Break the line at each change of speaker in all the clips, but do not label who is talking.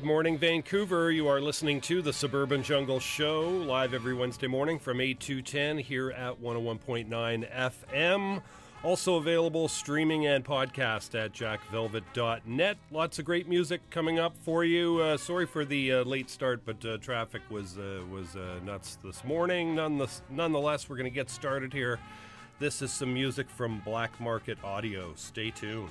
Good morning, Vancouver. You are listening to the Suburban Jungle Show live every Wednesday morning from 8 to 10 here at 101.9 FM. Also available streaming and podcast at jackvelvet.net. Lots of great music coming up for you. Uh, sorry for the uh, late start, but uh, traffic was uh, was uh, nuts this morning. Nonetheless, we're going to get started here. This is some music from Black Market Audio. Stay tuned.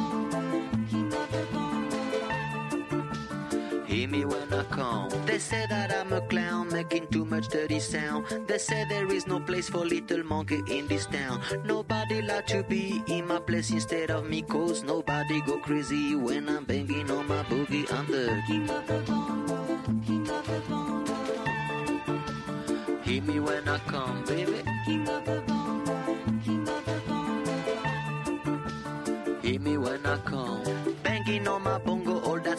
Hear me when I come. They say that I'm a clown making too much dirty sound. They say there is no place for little monkey in this town. Nobody like to be in my place instead of me, cause nobody go crazy when I'm banging on my boogie. I'm the
King of the bongo,
Hear me when I come, baby.
king of the bongo.
Hear me when I come. Banging on my that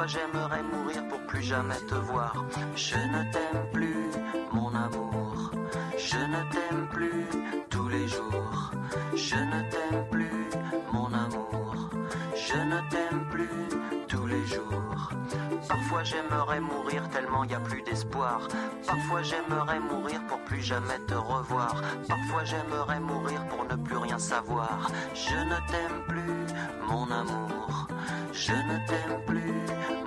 Parfois j'aimerais mourir pour plus jamais te voir. Je ne t'aime plus, mon amour. Je ne t'aime plus tous les jours. Je ne t'aime plus, mon amour. Je ne t'aime plus tous les jours. Parfois j'aimerais mourir tellement y a plus d'espoir. Parfois j'aimerais mourir pour plus jamais te revoir. Parfois j'aimerais mourir pour ne plus rien savoir. Je ne t'aime plus, mon amour. Je ne t'aime plus,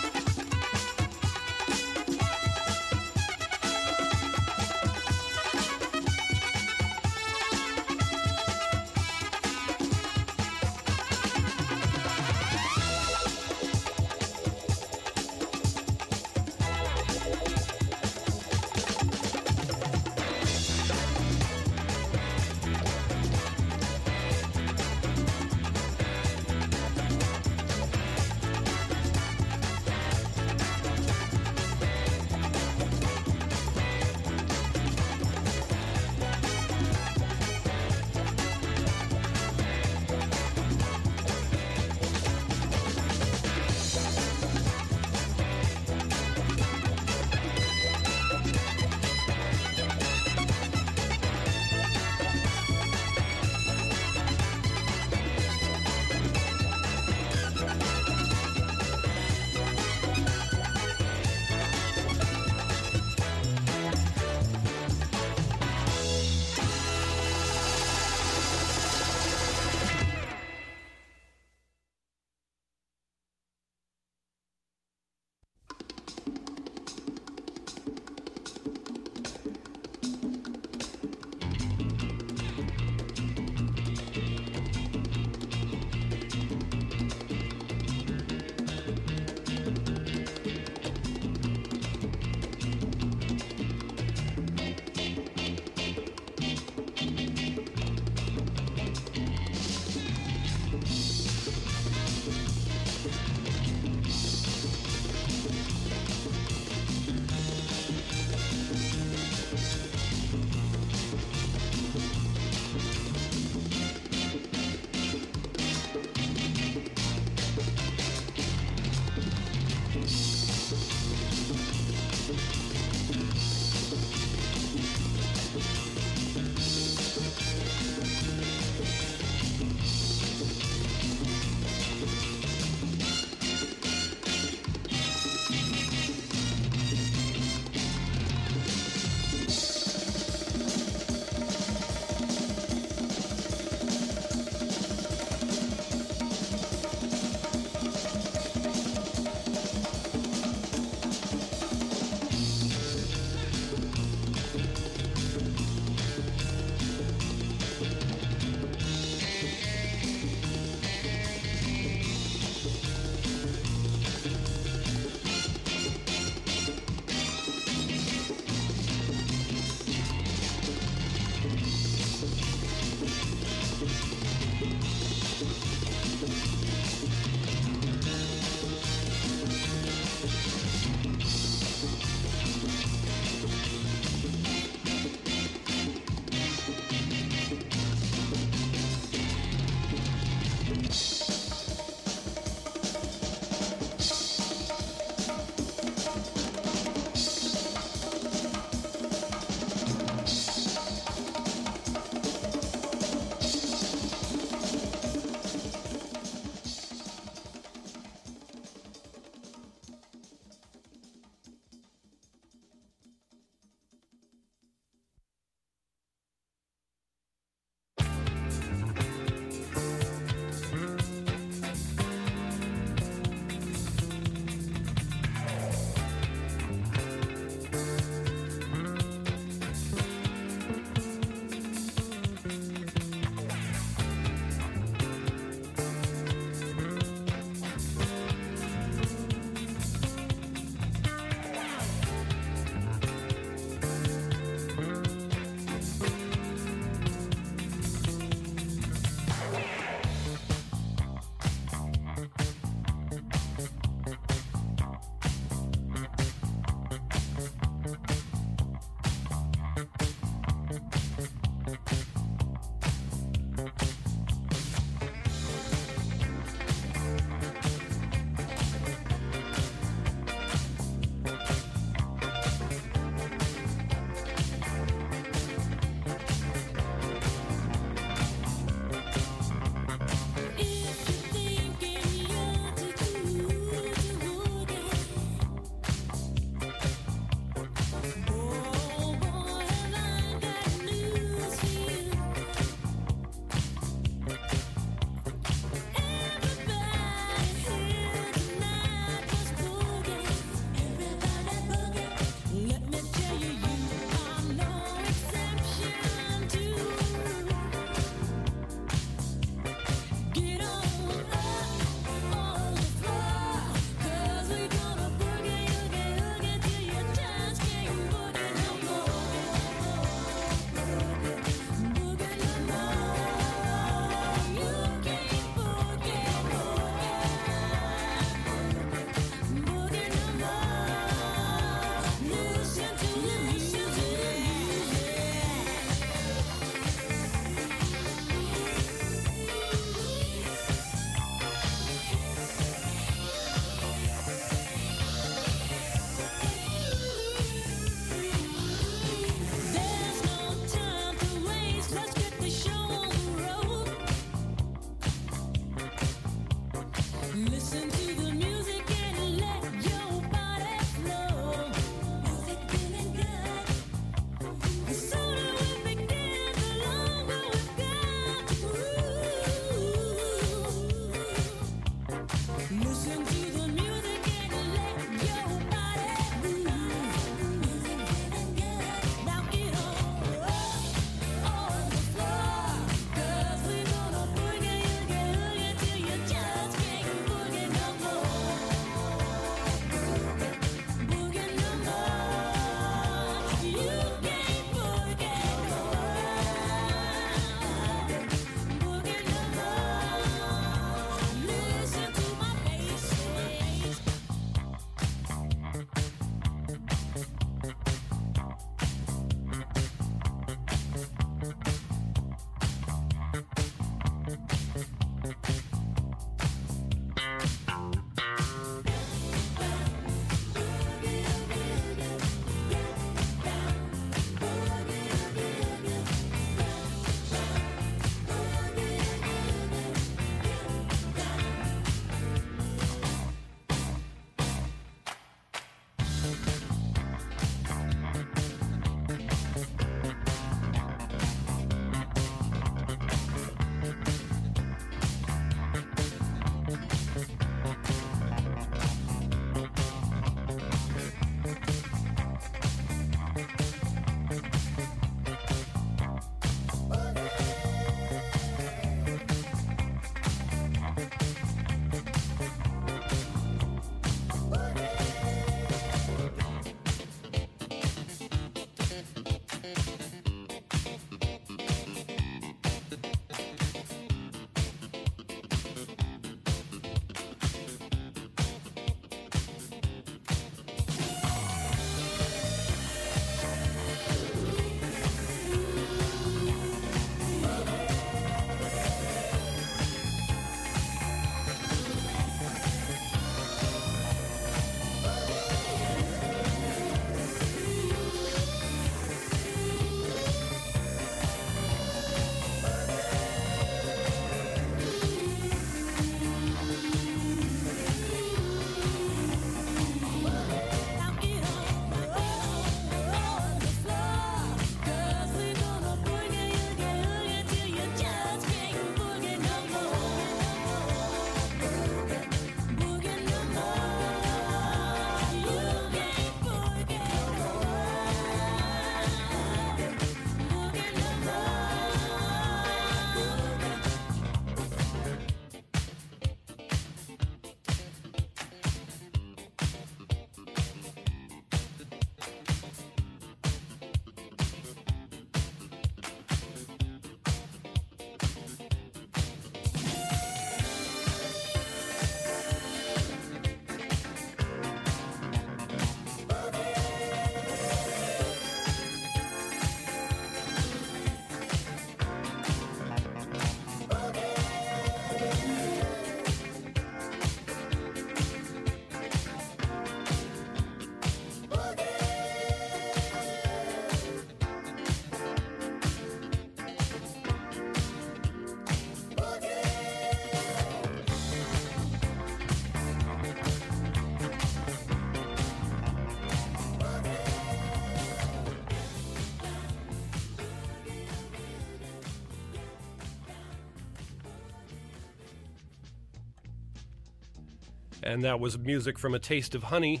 And that was music from A Taste of Honey.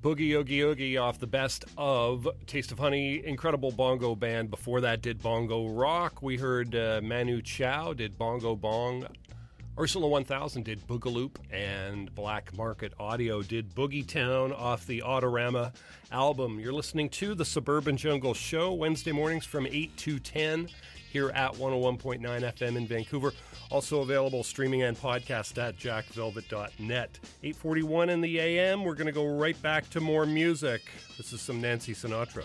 Boogie Oogie Oogie off the best of Taste of Honey, incredible bongo band. Before that, did Bongo Rock. We heard uh, Manu Chao did Bongo Bong. Ursula 1000 did Boogaloop, and Black Market Audio did Boogie Town off the Autorama album. You're listening to the Suburban Jungle Show Wednesday mornings from 8 to 10 here at 101.9 FM in Vancouver. Also available streaming and podcast at jackvelvet.net. 841 in the AM. We're going to go right back to more music. This is some Nancy Sinatra.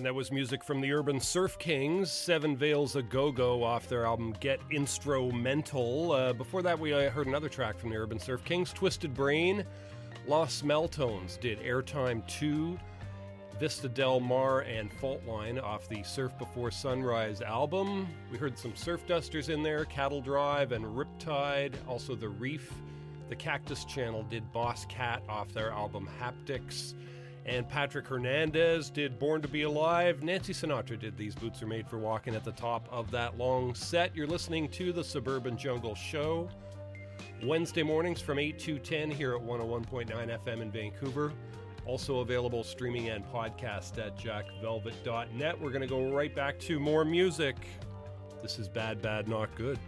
And
that was music from the Urban Surf Kings, Seven Veils a Go Go off their album Get Instrumental. Uh, before that, we uh, heard another track from the Urban Surf Kings, Twisted Brain. Los Meltones did Airtime 2, Vista Del Mar, and Faultline off the Surf Before Sunrise album. We heard some Surf Dusters in there, Cattle Drive and Riptide, also The Reef. The Cactus Channel did Boss Cat off their album Haptics. And Patrick Hernandez did Born to Be Alive. Nancy Sinatra did These Boots Are Made for Walking at the top of that long set. You're listening to the Suburban Jungle Show. Wednesday mornings from 8 to 10 here at 101.9 FM in Vancouver. Also available streaming and podcast at jackvelvet.net. We're going to go right back to more music. This is Bad, Bad, Not Good.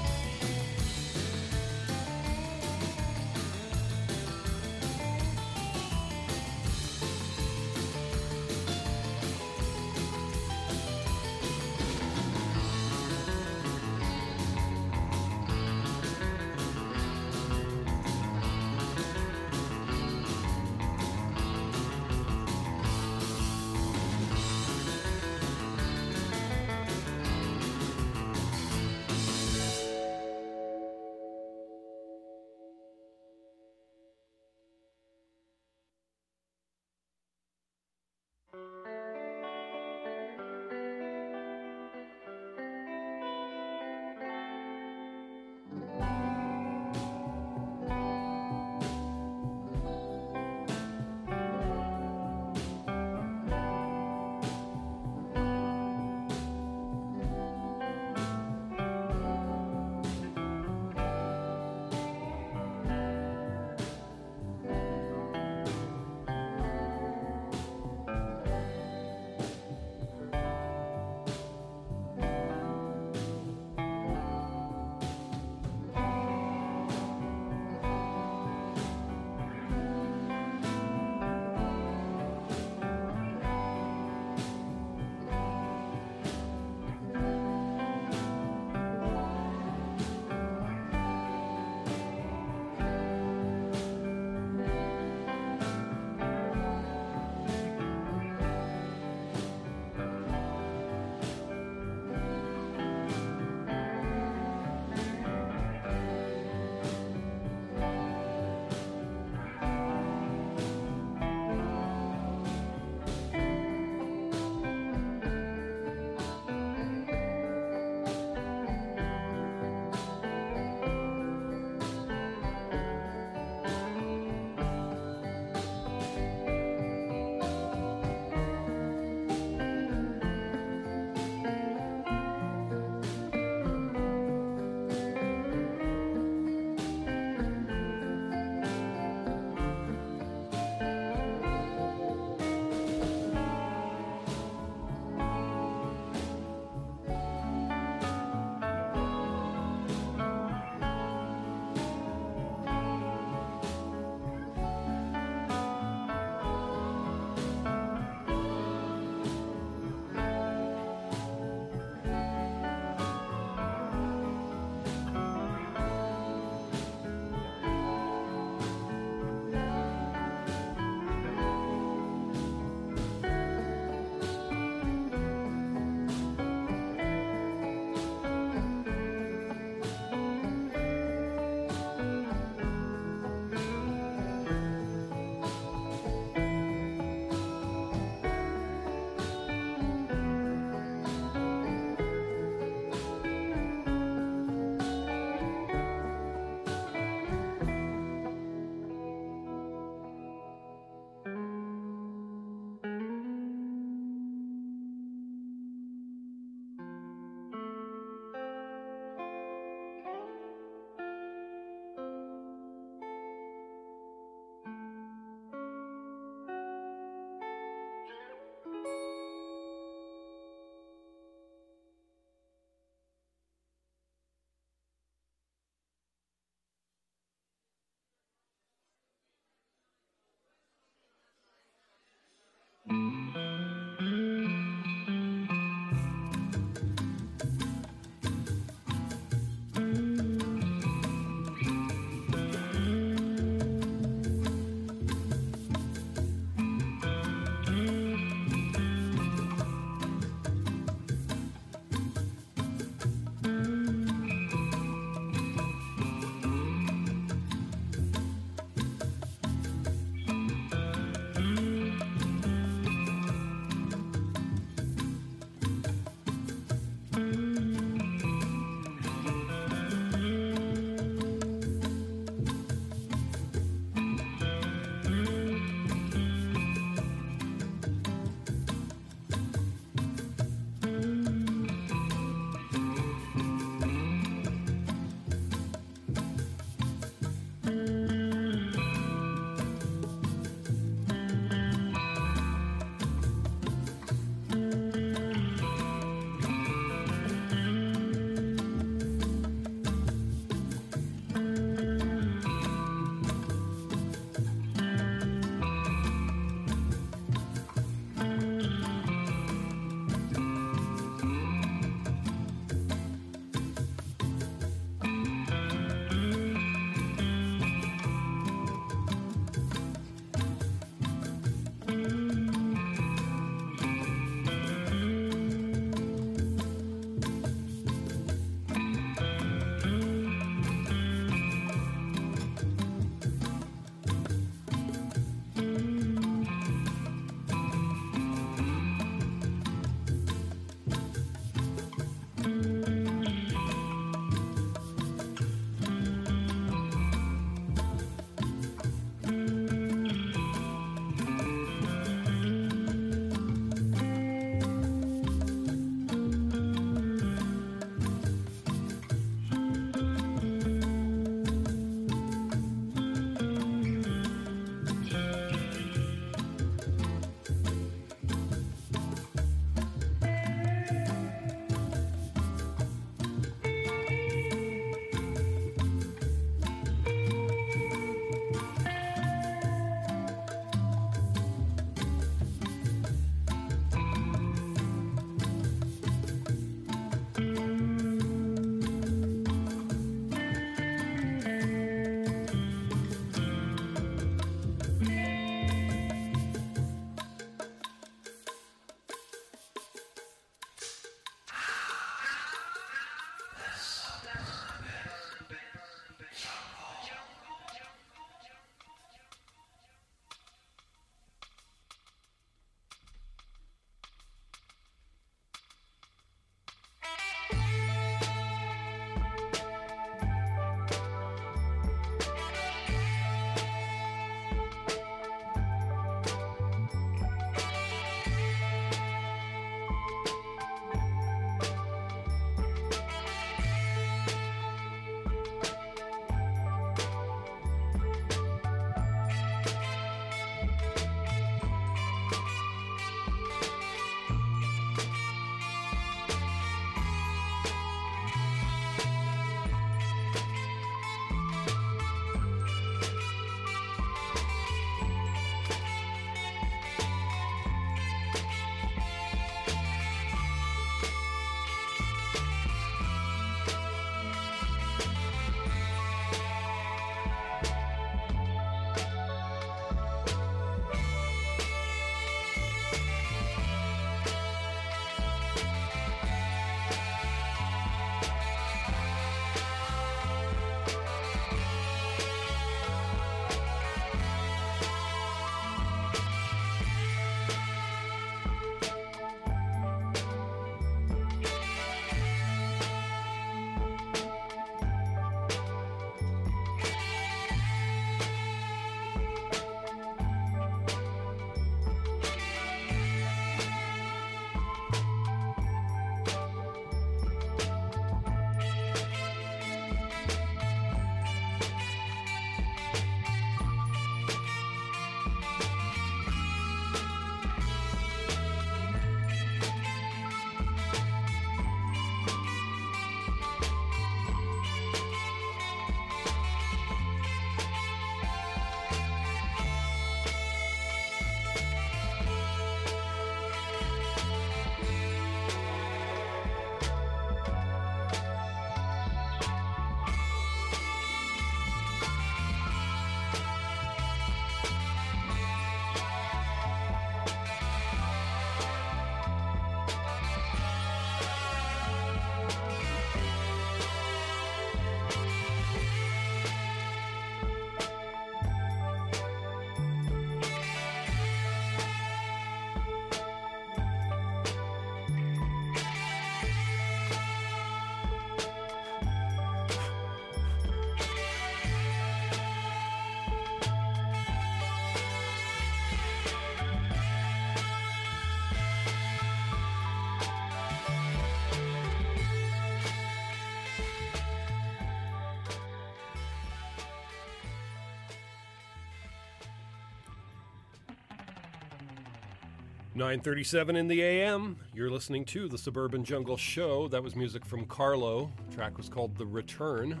9:37 in the AM. You're listening to the Suburban Jungle Show. That was music from Carlo. The track was called The Return.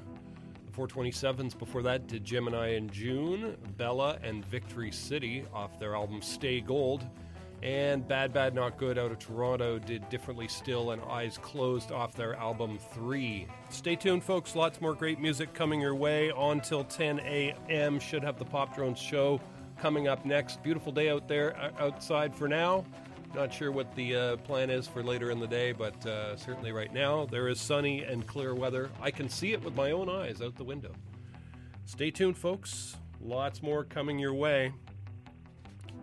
The 427s before that did Gemini in June, Bella and Victory City off their album Stay Gold. And Bad Bad Not Good out of Toronto did Differently Still and Eyes Closed off their album 3. Stay tuned, folks. Lots more great music coming your way on till 10 a.m. Should have the Pop Drones show coming up next. Beautiful day out there uh, outside for now. Not sure what the uh, plan is for later in the day, but uh, certainly right now there is sunny and clear weather. I can see it with my own eyes out the window. Stay tuned, folks. Lots more coming your way.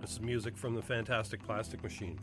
This is music from the Fantastic Plastic Machine.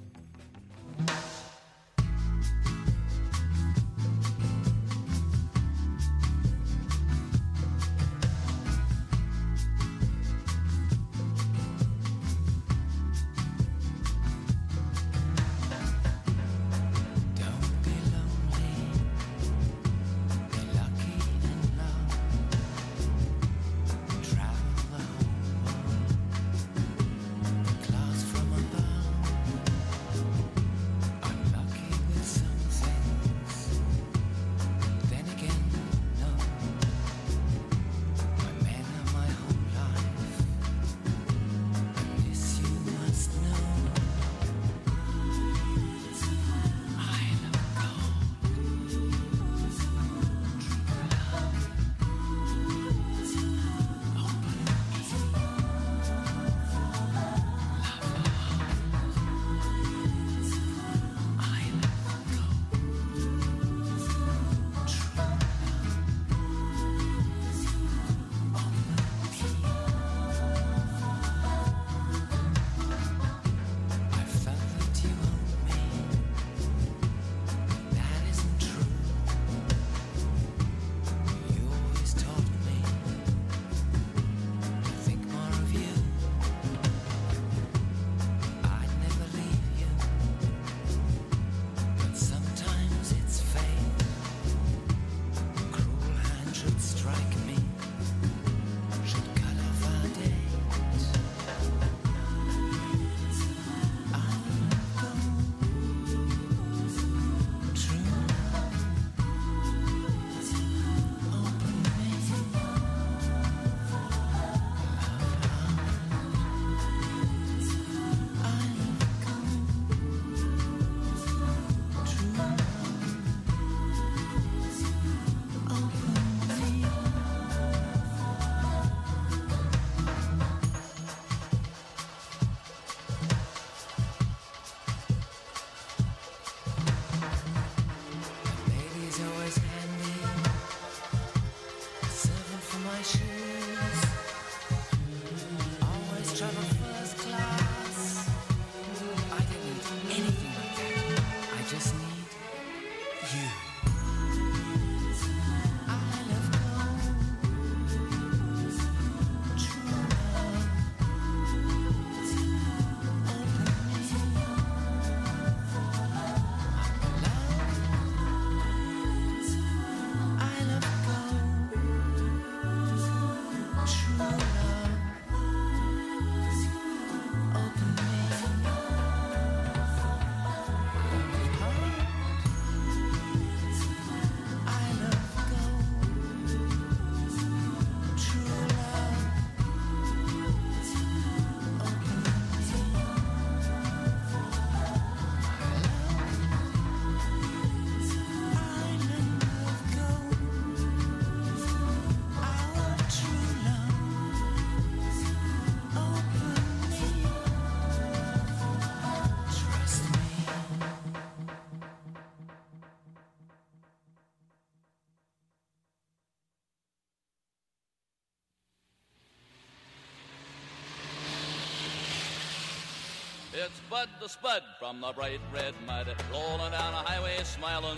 It's
Bud the Spud from the bright red mud, rolling down a highway smiling.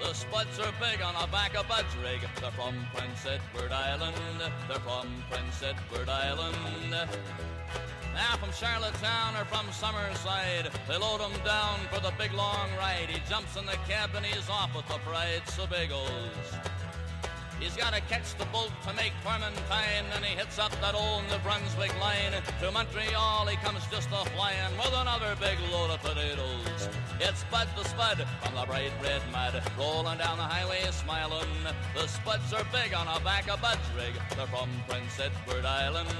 The Spuds are big on the back of Bud's rig. They're from Prince Edward Island. They're from Prince Edward Island. Now from Charlottetown or from Summerside, they load him down for the big long ride. He jumps in the cab and he's off with the pride so bagels. He's got to catch the boat to make Clementine, and he hits up that old New Brunswick line. To Montreal he comes just a flying with another big load of potatoes. It's Bud the Spud from the bright red mud, rolling down the highway smiling. The Spuds are big on the back of Bud's rig. They're from Prince Edward Island.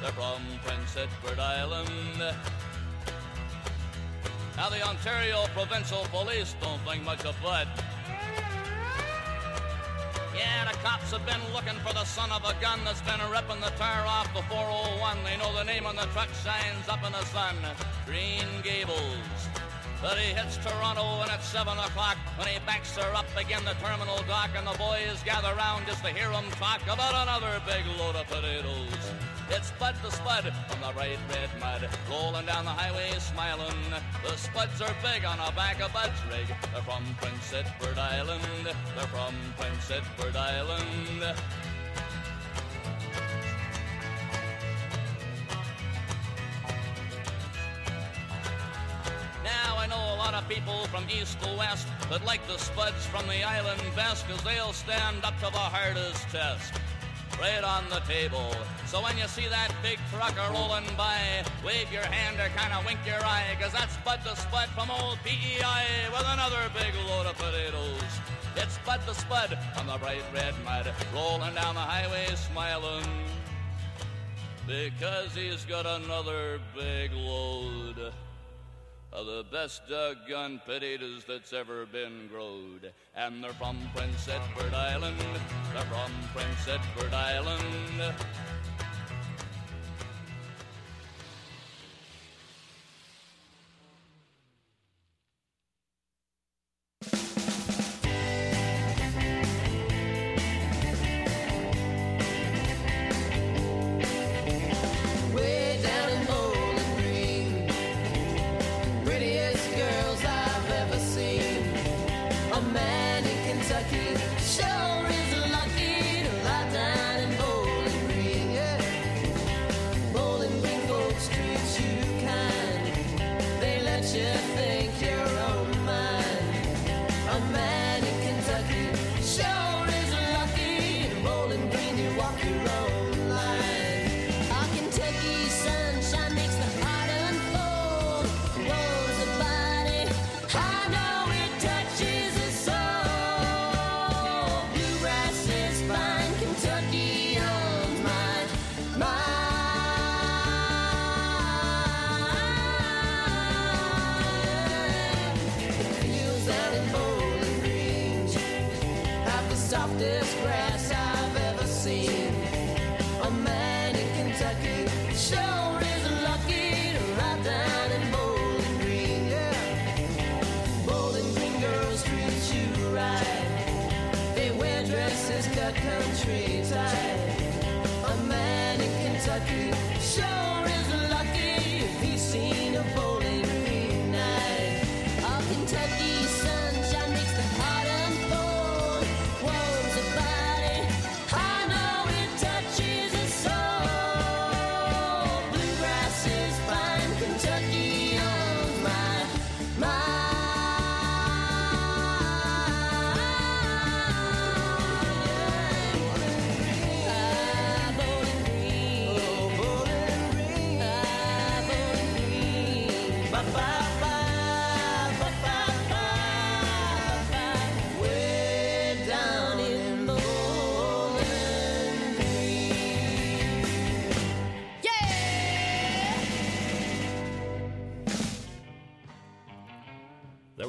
They're from Prince Edward Island. Now the Ontario Provincial Police don't think much of Bud. Cops have been looking for the son of a gun that's been ripping the tire off the 401. They know the name on the truck shines up in the sun. Green Gables. But he hits Toronto and it's 7 o'clock when he backs her up again the terminal dock and the boys gather round just to hear him talk about another big load of potatoes. It's Bud the Spud from the bright red mud, rolling down the highway smiling. The Spuds are big on the back of Bud's rig. They're from Prince Edward Island. They're from Prince Edward Island. Now I know a lot of people from east to west that like the Spuds from the island best cause they'll stand up to the hardest test. Right on the table. So when you see that big trucker rolling by, wave your hand or kinda wink your eye, cause that's Bud the Spud from old PEI with another big load of potatoes. It's Bud the Spud on the bright red mud, rolling down the highway smiling. Because he's got another big load of the best doggone potatoes that's ever been growed. And they're from Prince Edward Island. They're from Prince Edward Island.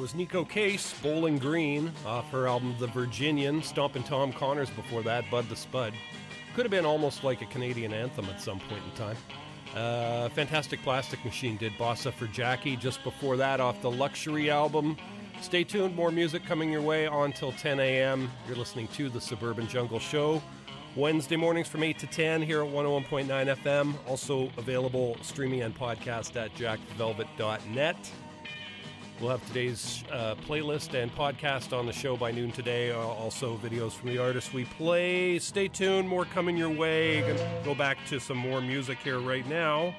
Was Neko Case, Bowling Green, off her album The Virginian. Stompin' Tom Connors before that, Bud the Spud. Could have been almost like a Canadian anthem at some point in time. Uh, Fantastic Plastic Machine did Bossa for Jackie just before that off the Luxury album. Stay tuned, more music coming your way on till 10 a.m. You're listening to The Suburban Jungle Show. Wednesday mornings from 8 to 10 here at 101.9 FM. Also available streaming and podcast at jackvelvet.net. We'll have today's uh, playlist and podcast on the show by noon today. Uh, also, videos from the artists we play. Stay tuned, more coming your way. Go back to some more music here right now.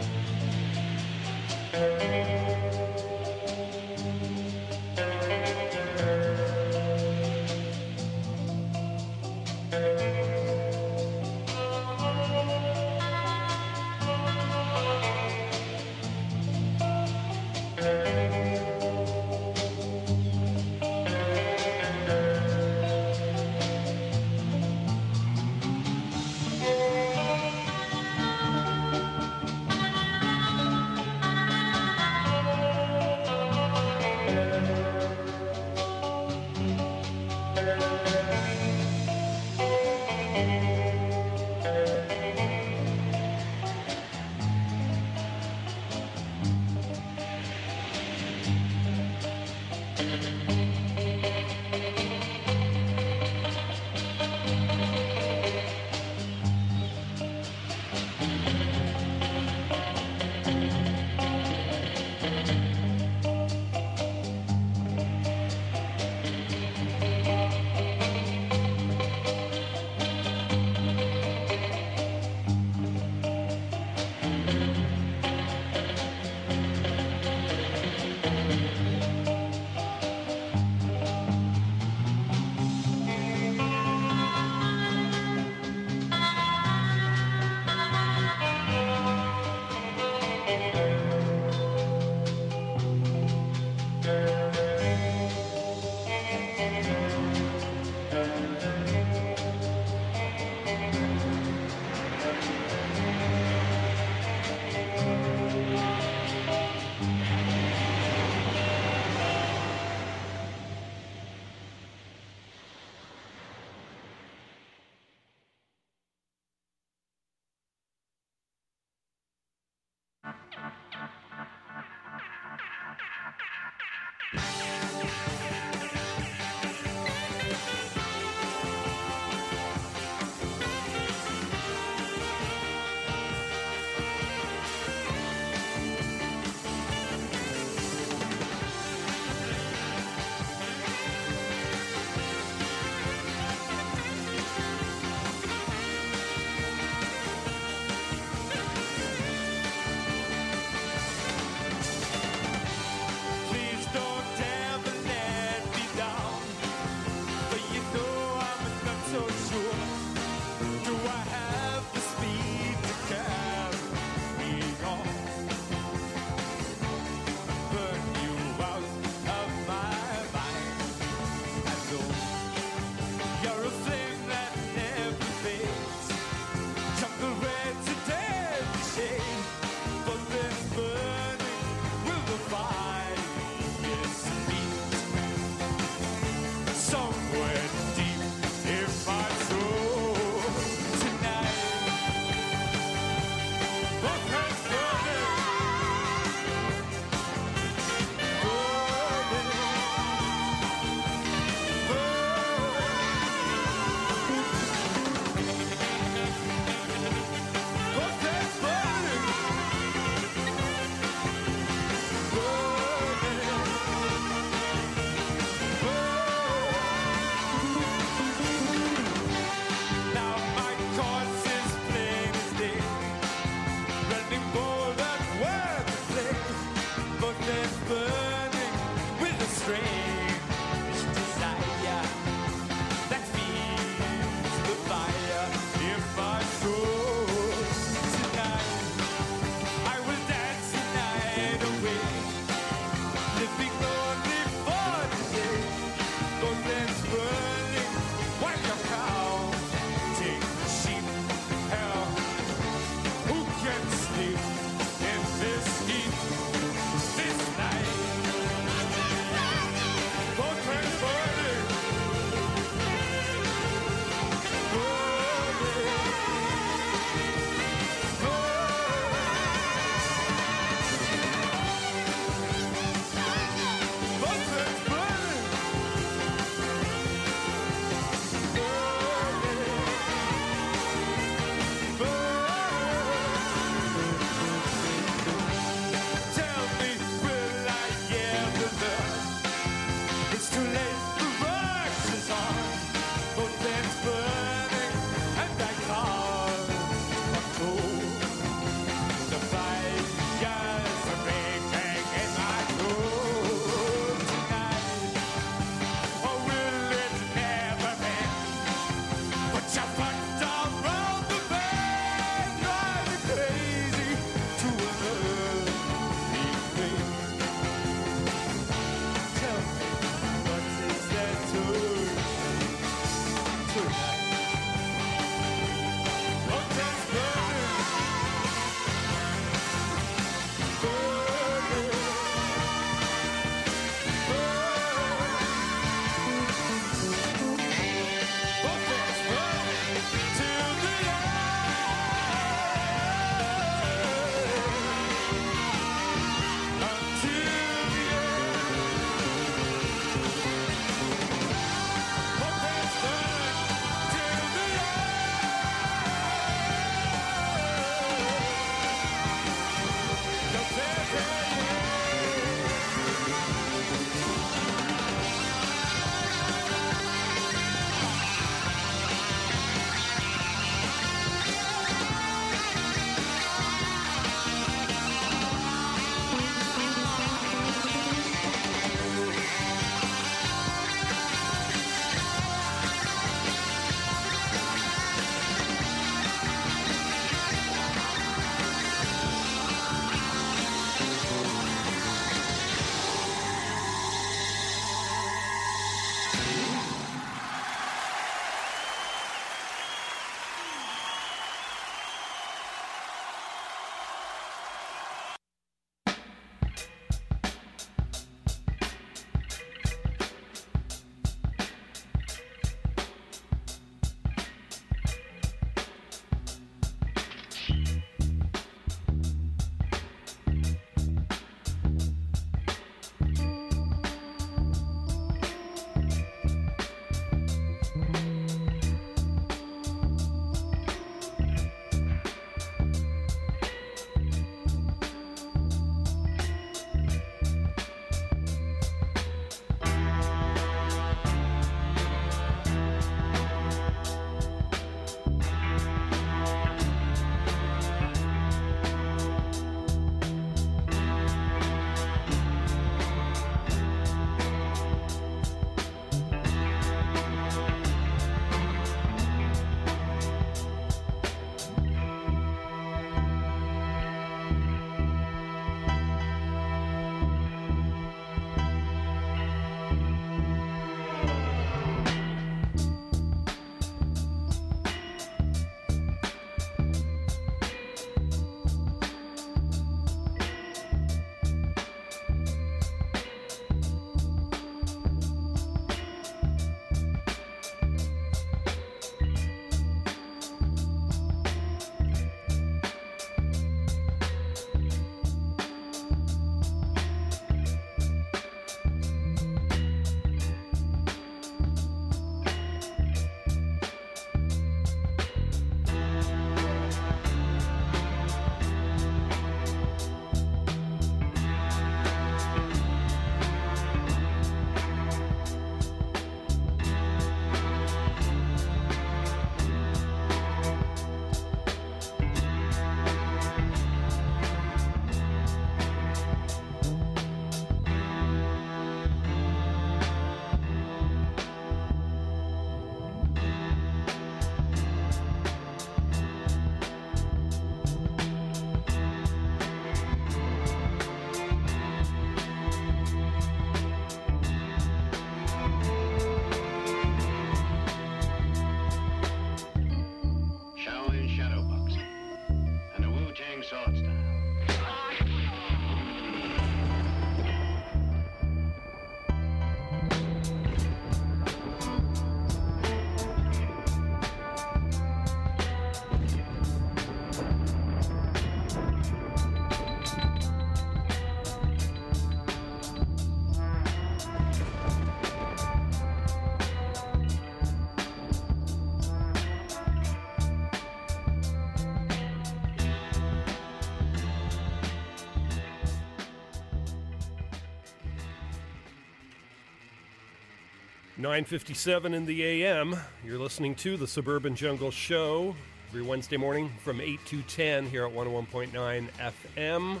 9:57 in the AM. You're listening to the Suburban Jungle Show every Wednesday morning from 8 to 10 here at 101.9 FM.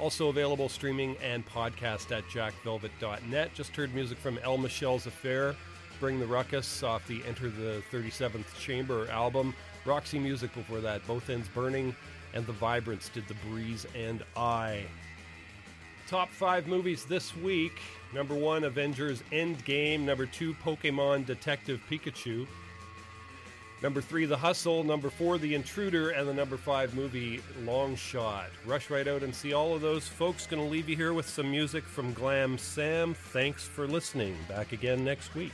Also available streaming and podcast at jackvelvet.net. Just heard music from El Michels Affair, Bring the Ruckus off the Enter the 37th Chamber album. Roxy Music before that, Both Ends Burning, and The Vibrants did The Breeze and I. Top five movies this week. Number one, Avengers Endgame. Number two, Pokemon Detective Pikachu. Number three, The Hustle. Number four, The Intruder. And the number five movie, Long Shot. Rush right out and see all of those. Folks, going to leave you here with some music from Glam Sam. Thanks for listening. Back again next week.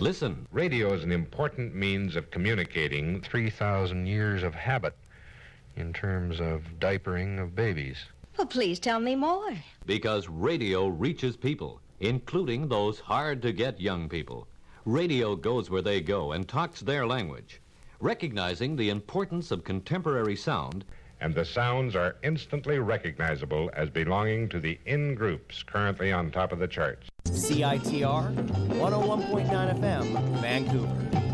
Listen.
Radio is an important means of communicating 3,000 years of habit in terms of diapering of babies.
Well, please tell me more.
Because radio reaches people, including those hard to get young people. Radio goes where they go and talks their language. Recognizing the importance of contemporary sound,
And the sounds are instantly recognizable as belonging to the in groups currently on top of the charts.
CITR 101.9 FM, Vancouver.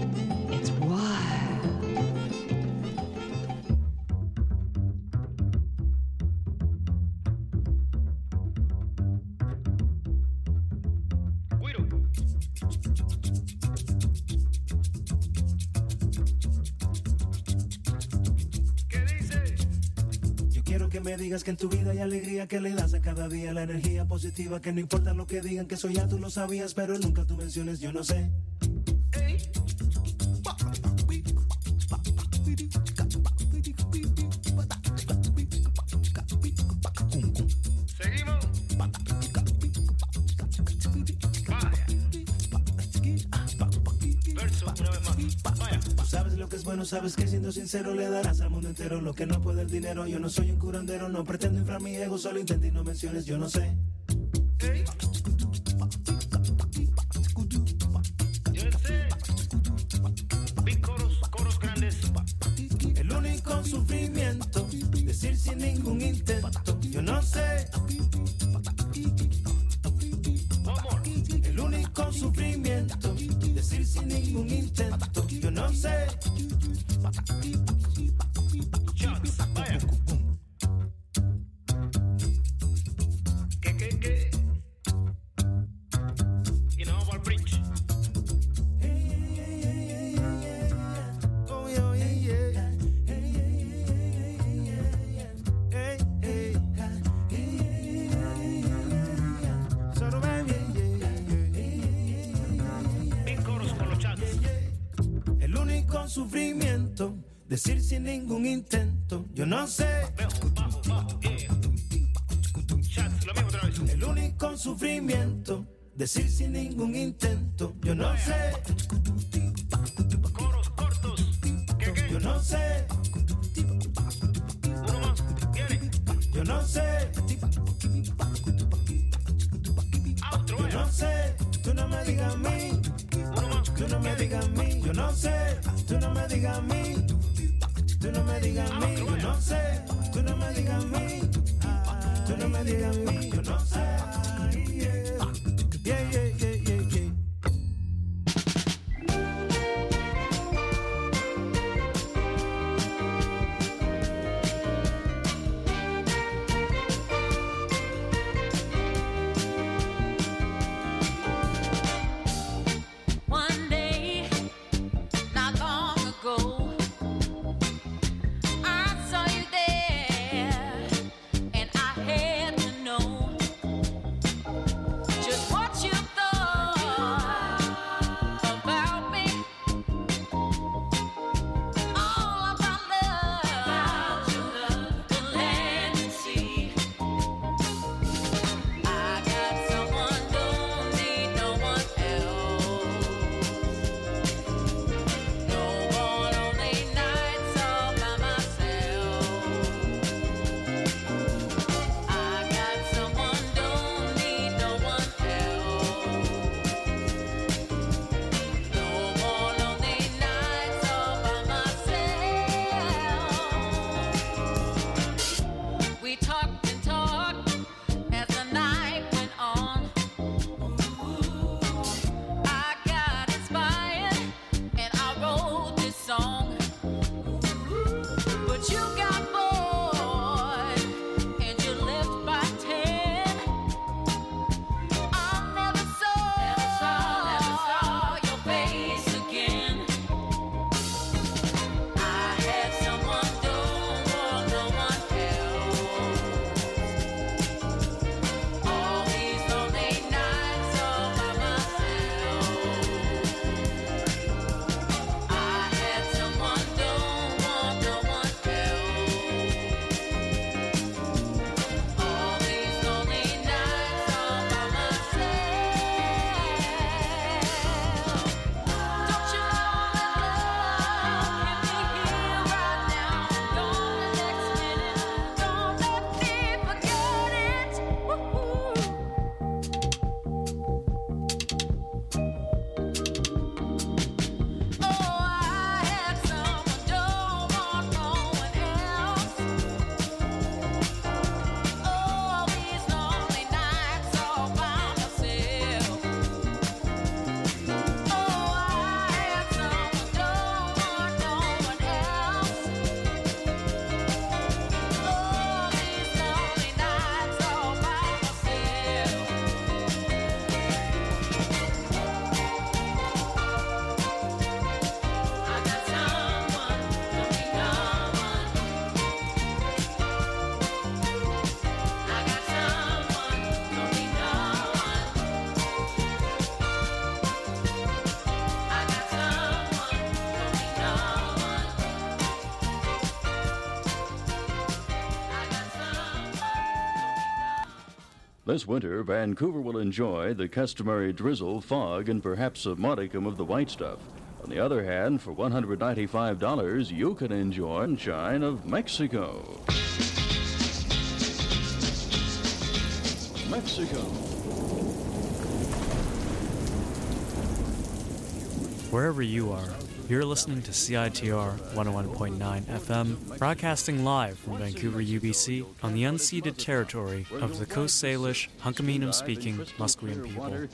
Digas que en tu vida hay alegría que le das a cada día la energía positiva que no importa lo que digan que eso ya tú lo sabías pero nunca tú menciones yo no sé sabes que siendo sincero le darás al mundo entero lo que no puede el dinero. Yo no soy un curandero, no pretendo inflar mi ego, solo intenta y no menciones, yo no sé.
This winter, Vancouver will enjoy the customary drizzle, fog, and perhaps a modicum of the white stuff. On the other hand, for $195, you can enjoy sunshine of Mexico. Mexico.
Wherever you are, you're listening to CITR 101.9 FM, broadcasting live from Vancouver, UBC, on the unceded territory of the Coast Salish, Hunkaminam speaking Musqueam people.